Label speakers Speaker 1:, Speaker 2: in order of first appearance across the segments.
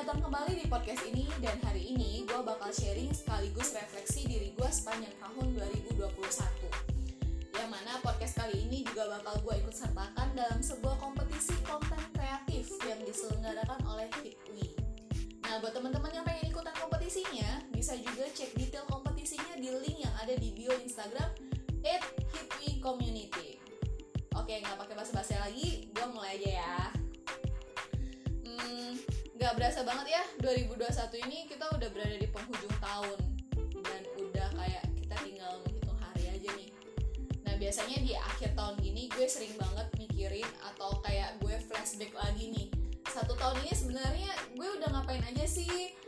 Speaker 1: datang kembali di podcast ini dan hari ini gue bakal sharing sekaligus refleksi diri gue sepanjang tahun 2021 Yang mana podcast kali ini juga bakal gue ikut sertakan dalam sebuah kompetisi konten kreatif yang diselenggarakan oleh Hipwi Nah buat teman-teman yang pengen ikutan kompetisinya bisa juga cek detail kompetisinya nggak berasa banget ya 2021 ini kita udah berada di penghujung tahun. Dan udah kayak kita tinggal menghitung hari aja nih. Nah biasanya di akhir tahun gini gue sering banget mikirin atau kayak gue flashback lagi nih. Satu tahun ini sebenarnya gue udah ngapain aja sih?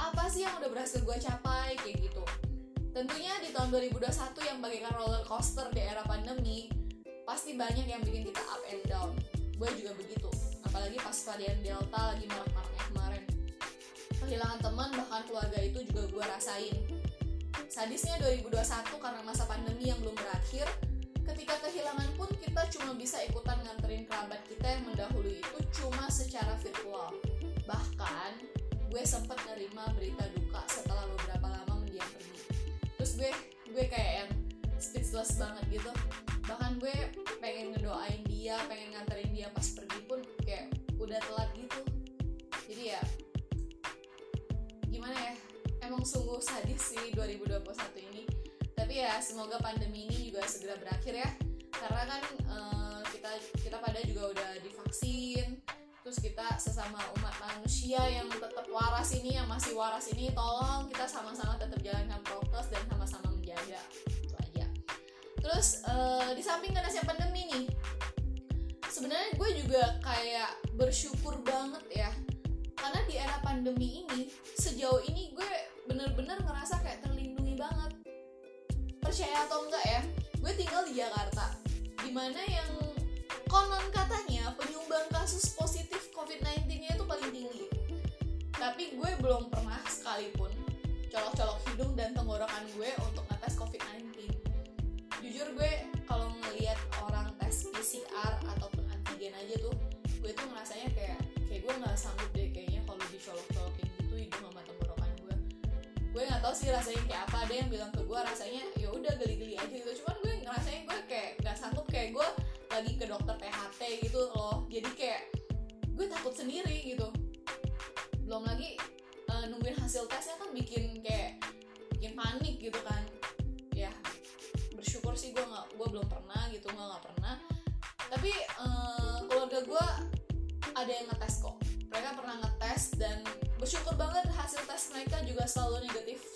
Speaker 1: Apa sih yang udah berhasil gue capai? Kayak gitu. Tentunya di tahun 2021 yang bagaikan roller coaster di era pandemi pasti banyak yang bikin kita up and down. Gue juga begitu apalagi pas varian delta lagi marak-maraknya kemarin. Kehilangan teman bahkan keluarga itu juga gue rasain. Sadisnya 2021 karena masa pandemi yang belum berakhir ketika kehilangan pun kita cuma bisa ikutan nganterin kerabat kita yang mendahului itu cuma secara virtual. Bahkan gue sempet nerima berita duka setelah beberapa lama mendiam pergi. Terus gue gue kayak yang speechless banget gitu. Bahkan gue pengen ngedoain dia pengen nganterin dia pas pergi udah telat gitu. Jadi ya gimana ya? Emang sungguh sadis sih 2021 ini. Tapi ya semoga pandemi ini juga segera berakhir ya. Karena kan uh, kita kita pada juga udah divaksin. Terus kita sesama umat manusia yang tetap waras ini yang masih waras ini tolong kita sama-sama tetap jalankan prokes dan sama-sama menjaga. Itu aja. Terus uh, di samping kena siap pandemi nih sebenarnya gue juga kayak bersyukur banget ya. Karena di era pandemi ini sejauh ini gue bener-bener ngerasa kayak terlindungi banget. Percaya atau enggak ya gue tinggal di Jakarta. Di mana yang konon katanya penyumbang kasus positif COVID-19 nya itu paling tinggi. Tapi gue belum pernah sekalipun THT gitu loh. Jadi kayak gue takut sendiri gitu. Belum lagi uh, nungguin hasil tesnya kan bikin kayak bikin panik gitu kan. Ya bersyukur sih gue nggak gue belum pernah gitu gue nggak pernah. Tapi uh, keluarga gue ada yang ngetes kok. Mereka pernah ngetes dan bersyukur banget hasil tes mereka juga selalu negatif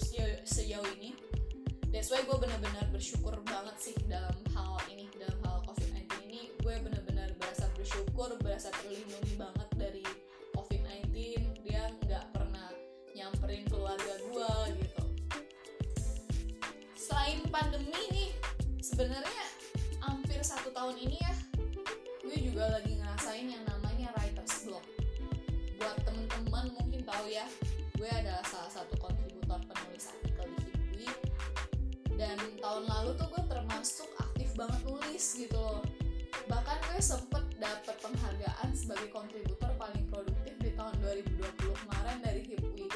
Speaker 1: sejauh ini. That's why gue benar-benar bersyukur banget sih dalam hal berasa terlindungi banget dari covid-19 dia nggak pernah nyamperin keluarga gue gitu. Selain pandemi nih sebenarnya hampir satu tahun ini ya gue juga lagi ngerasain yang namanya writer's block. Buat temen-temen mungkin tahu ya gue adalah salah satu kontributor penulis artikel di Hipwi dan tahun lalu tuh gue termasuk aktif banget nulis gitu loh bahkan gue sempet dapet penghargaan sebagai kontributor paling produktif di tahun 2020 kemarin dari Hipwi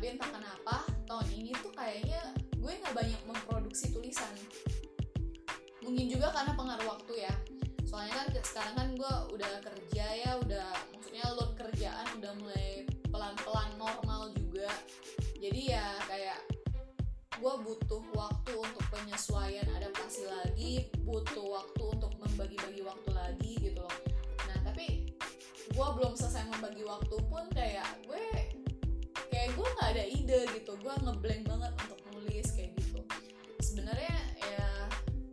Speaker 1: tapi entah kenapa tahun ini tuh kayaknya gue nggak banyak memproduksi tulisan. Mungkin juga karena pengaruh waktu ya. Soalnya kan sekarang kan gue udah kerja ya udah maksudnya load kerjaan udah mulai pelan-pelan normal juga. Jadi ya kayak penyesuaian adaptasi lagi butuh waktu untuk membagi-bagi waktu lagi gitu loh. Nah tapi gue belum selesai membagi waktu pun kayak gue kayak gue nggak ada ide gitu. Gue ngeblank banget untuk nulis kayak gitu. Sebenarnya ya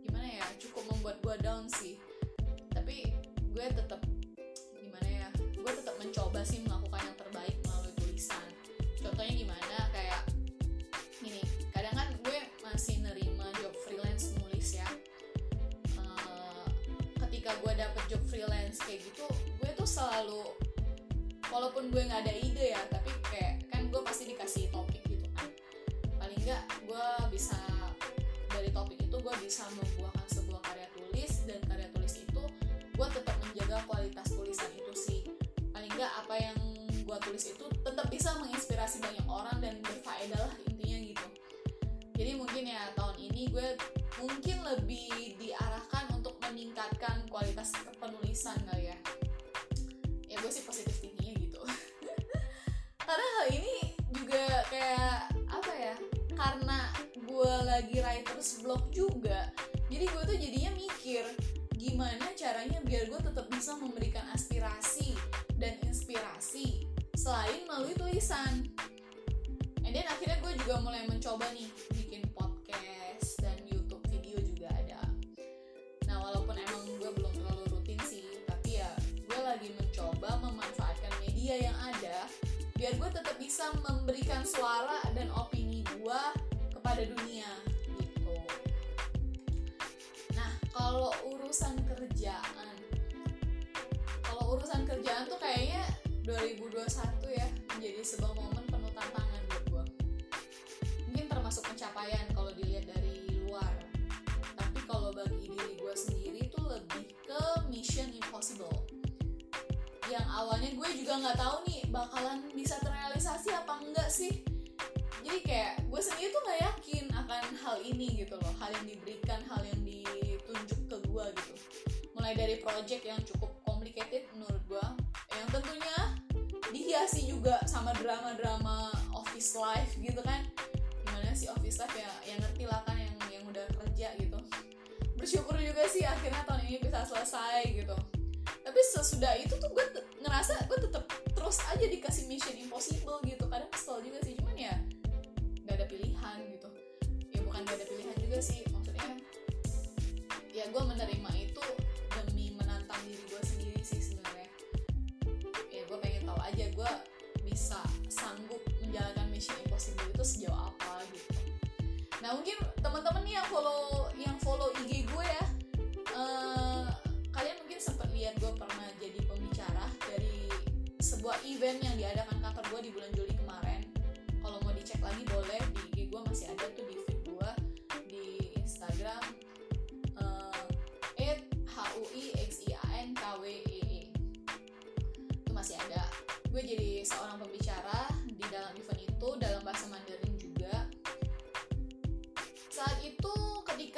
Speaker 1: gimana ya cukup membuat gue down sih. Tapi gue tetap gimana ya gue tetap mencoba sih melakukan selalu walaupun gue nggak ada ide ya tapi kayak kan gue pasti dikasih topik gitu kan. Paling nggak gue bisa dari topik itu gue bisa membuahkan sebuah karya tulis dan karya tulis itu gue tetap menjaga kualitas tulisan itu sih. Paling nggak apa yang gue tulis itu tetap bisa menginspirasi banyak orang dan berfaedah lah intinya gitu. Jadi mungkin ya tahun ini gue mungkin lebih diarahkan untuk meningkatkan kualitas penulisan kali ya ya gue sih positif tingginya gitu. Karena hal ini juga kayak apa ya karena gue lagi writers block juga jadi gue tuh jadinya mikir gimana caranya biar gue tetap bisa memberikan aspirasi dan inspirasi selain melalui tulisan bisa memberikan suara dan opini gue kepada dunia gitu. Nah kalau urusan kerjaan kalau urusan kerjaan tuh kayaknya 2021 ya menjadi sebuah momen penuh tantangan buat gue mungkin termasuk pencapaian kalau dilihat dari luar. Tapi kalau bagi diri gue sendiri tuh lebih ke mission impossible. Yang awalnya gue juga nggak tahu nih bakalan bisa terrealisasi apa enggak sih? Jadi kayak gue sendiri tuh nggak yakin akan hal ini gitu loh. Hal yang diberikan hal yang ditunjuk ke gue gitu. Mulai dari project yang cukup complicated menurut gue. Yang tentunya dihiasi juga sama drama-drama office life gitu kan. Gimana sih office life ya? Yang ngerti lah kan yang yang udah kerja gitu. Bersyukur juga sih akhirnya tahun ini bisa selesai gitu tapi sesudah itu tuh gue ngerasa gue tetap terus aja dikasih mission impossible gitu. Kadang kesel juga sih cuman ya nggak ada pilihan gitu. Ya bukan gak ada pilihan juga sih maksudnya ya gue menerima itu demi menantang diri gue sendiri sih sebenarnya. Ya gue pengen tahu aja gue bisa sanggup menjalankan mission impossible itu sejauh apa gitu. Nah mungkin teman-teman nih yang follow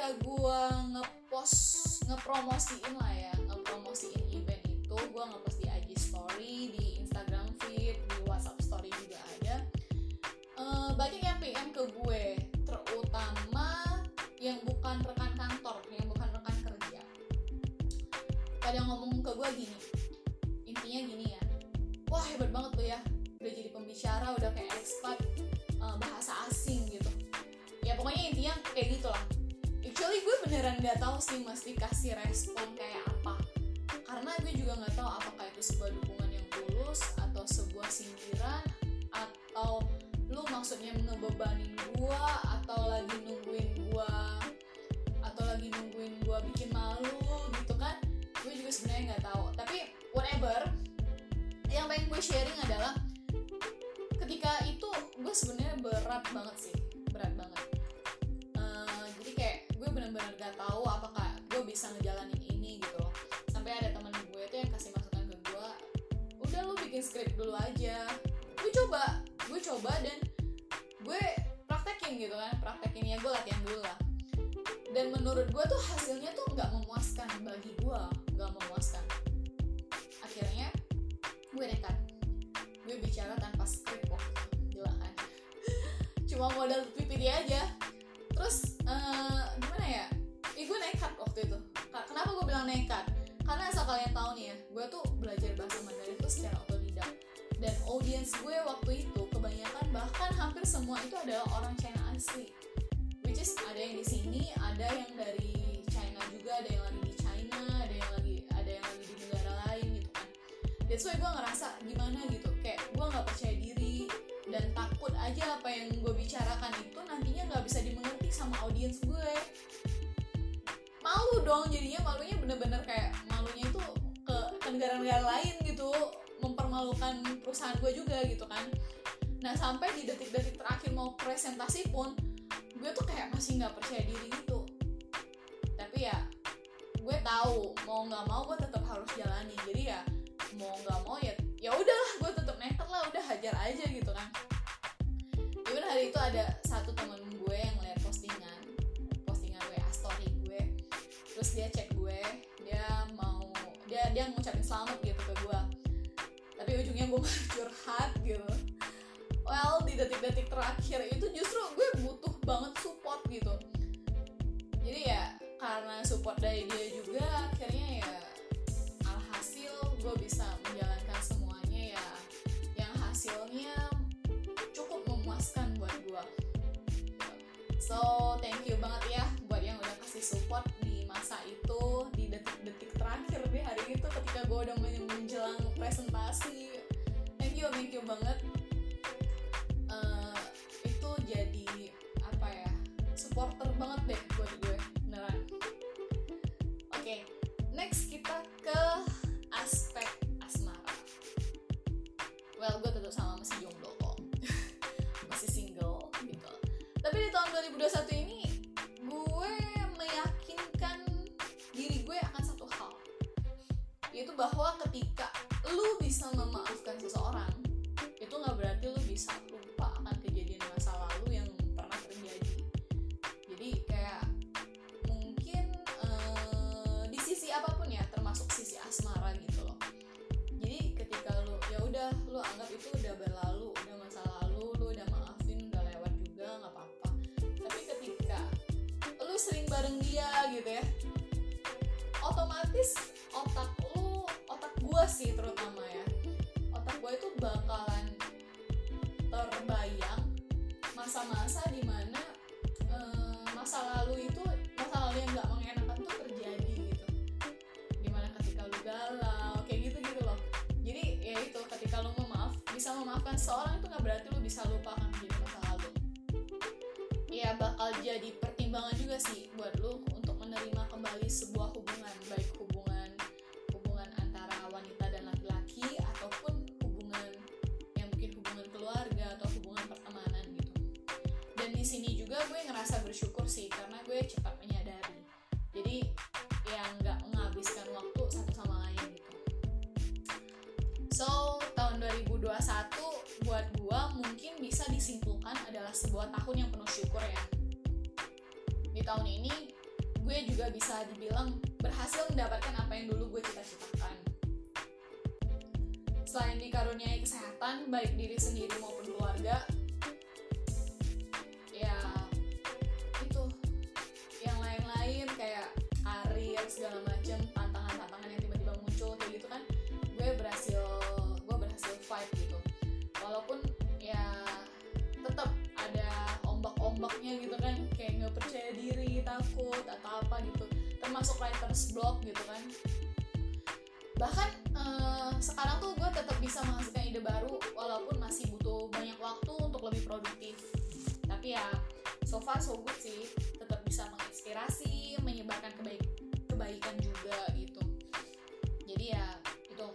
Speaker 1: ketika gue ngepost ngepromosiin lah ya ngepromosiin event itu gue ngepost di IG story di Instagram feed di WhatsApp story juga ada. Eh, banyak yang PM ke gue terutama yang bukan rekan kantor yang bukan rekan kerja. Pada ngomong ke gue gini intinya gini ya wah hebat banget lo ya udah jadi pembicara udah kayak expat eh, bahasa asing gitu. Ya pokoknya intinya kayak gitu actually gue beneran nggak tahu sih mesti kasih respon kayak apa. Karena gue juga nggak tahu apakah itu sebuah dukungan yang tulus atau sebuah sindiran atau lu maksudnya ngebebanin gue atau lagi nungguin gue atau lagi nungguin gue bikin malu gitu kan. Gue juga sebenarnya nggak tahu. Tapi whatever yang pengen gue sharing adalah ketika itu gue sebenarnya berat banget sih berat banget kayak gue bener-bener gak tahu apakah gue bisa ngejalanin ini gitu. Sampai ada temen gue tuh yang kasih masukan ke gue udah lu bikin skrip dulu aja. Gue coba gue coba dan audiens gue waktu itu kebanyakan bahkan hampir semua itu adalah orang China asli. Which is ada yang di sini ada yang dari China juga ada yang lagi di China ada yang lagi ada yang lagi di negara lain gitu kan. That's why gue ngerasa gimana gitu kayak gue nggak percaya diri dan takut aja apa yang gue bicarakan itu nantinya nggak bisa dimengerti sama audiens gue. Malu dong jadinya malunya bener-bener kayak malunya itu ke, ke negara-negara lain gitu mempermalukan perusahaan gue juga gitu kan. Nah sampai di detik-detik terakhir mau presentasi pun gue tuh kayak masih nggak percaya diri gitu. Tapi ya gue tahu mau nggak mau gue tetap harus jalani. Jadi ya mau nggak mau ya ya udahlah gue tetap nekat lah udah wajar aja gitu kan. Even hari itu ada satu temen gue yang lihat postingan postingan WA story gue terus dia cek gue dia mau dia dia ngucapin selamat gitu ke gue tapi ujungnya gue malah curhat gitu. Well di detik-detik terakhir itu justru gue butuh banget support gitu. Jadi ya karena support dari dia juga akhirnya ya alhasil gue bisa menjalankan semuanya ya. Yang hasilnya cukup memuaskan buat gue so thank you banget ya buat yang udah kasih support di masa itu di detik-detik terakhir di hari itu ketika gue udah men- menjelang presentasi. Thank you thank you banget. Eh, itu jadi apa ya supporter banget deh buat gue beneran. Oke next kita ke aspek asmara. Well gue tetap sama masih jomblo kok. Masih single gitu. Tapi di tahun 2021 ini sering bareng dia gitu ya. Otomatis otak lu otak gua sih terutama ya. Otak gua itu bakalan terbayang masa-masa di mana eh, masa lalu itu masa lalu yang nggak mengenakan tuh terjadi gitu. Di mana ketika lu galau kayak gitu gitu loh. Jadi ya itu ketika lu memaaf bisa memaafkan seorang itu nggak berarti lu bisa lupakan jadi masa lalu. Ya bakal jadi pertimbangan juga sih buat lu untuk menerima kembali sebuah hubungan baik hubungan hubungan antara wanita dan laki-laki ataupun hubungan yang mungkin hubungan keluarga atau hubungan pertemanan gitu. Dan di sini juga gue ngerasa bersyukur sih karena gue cepat menyadari. Jadi ya nggak menghabiskan waktu satu sama lain gitu. So tahun 2021 buat gue mungkin bisa disimpulkan adalah sebuah tahun yang penuh syukur ya di tahun ini gue juga bisa dibilang berhasil mendapatkan apa yang dulu gue cita-citakan. Selain dikaruniai kesehatan baik diri sendiri maupun keluarga ya itu. Yang lain-lain kayak karir segala macam takut atau apa gitu. Termasuk writer's block gitu kan. Bahkan eh, sekarang tuh gue tetap bisa menghasilkan ide baru walaupun masih butuh banyak waktu untuk lebih produktif. Tapi ya so far so good sih. Tetap bisa menginspirasi menyebarkan kebaik kebaikan juga gitu. Jadi ya itu.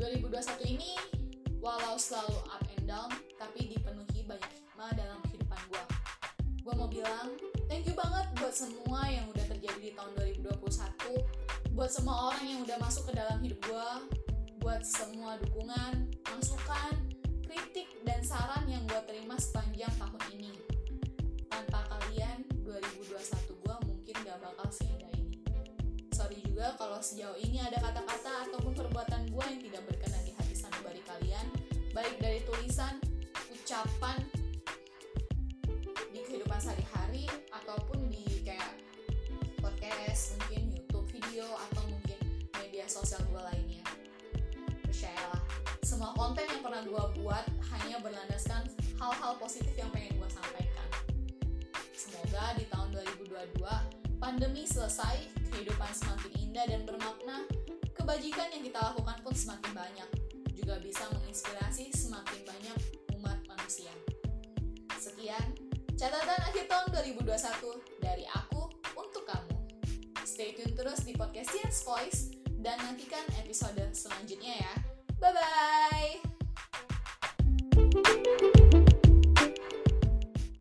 Speaker 1: 2021 ini walau selalu up and down tapi dipenuhi banyak hikmah dalam kehidupan gue gue mau bilang thank you banget buat semua yang udah terjadi di tahun 2021 buat semua orang yang udah masuk ke dalam hidup gue buat semua dukungan masukan kritik dan saran yang gue terima sepanjang tahun ini. Tanpa kalian 2021 gue mungkin gak bakal seindah ini. Sorry juga kalau sejauh ini ada kata-kata ataupun perbuatan gue yang tidak berkenan di hati sanubari kalian. Baik dari tulisan ucapan di kehidupan sehari-hari podcast mungkin YouTube video atau mungkin media sosial gue lainnya. Percayalah semua konten yang pernah gue buat hanya berlandaskan hal-hal positif yang pengen gue sampaikan. Semoga di tahun 2022 pandemi selesai kehidupan semakin indah dan bermakna. Kebajikan yang kita lakukan pun semakin banyak juga bisa menginspirasi semakin banyak umat manusia. Sekian catatan akhir tahun 2021 dari aku stay tune terus di podcast Science Voice dan nantikan episode selanjutnya ya. Bye bye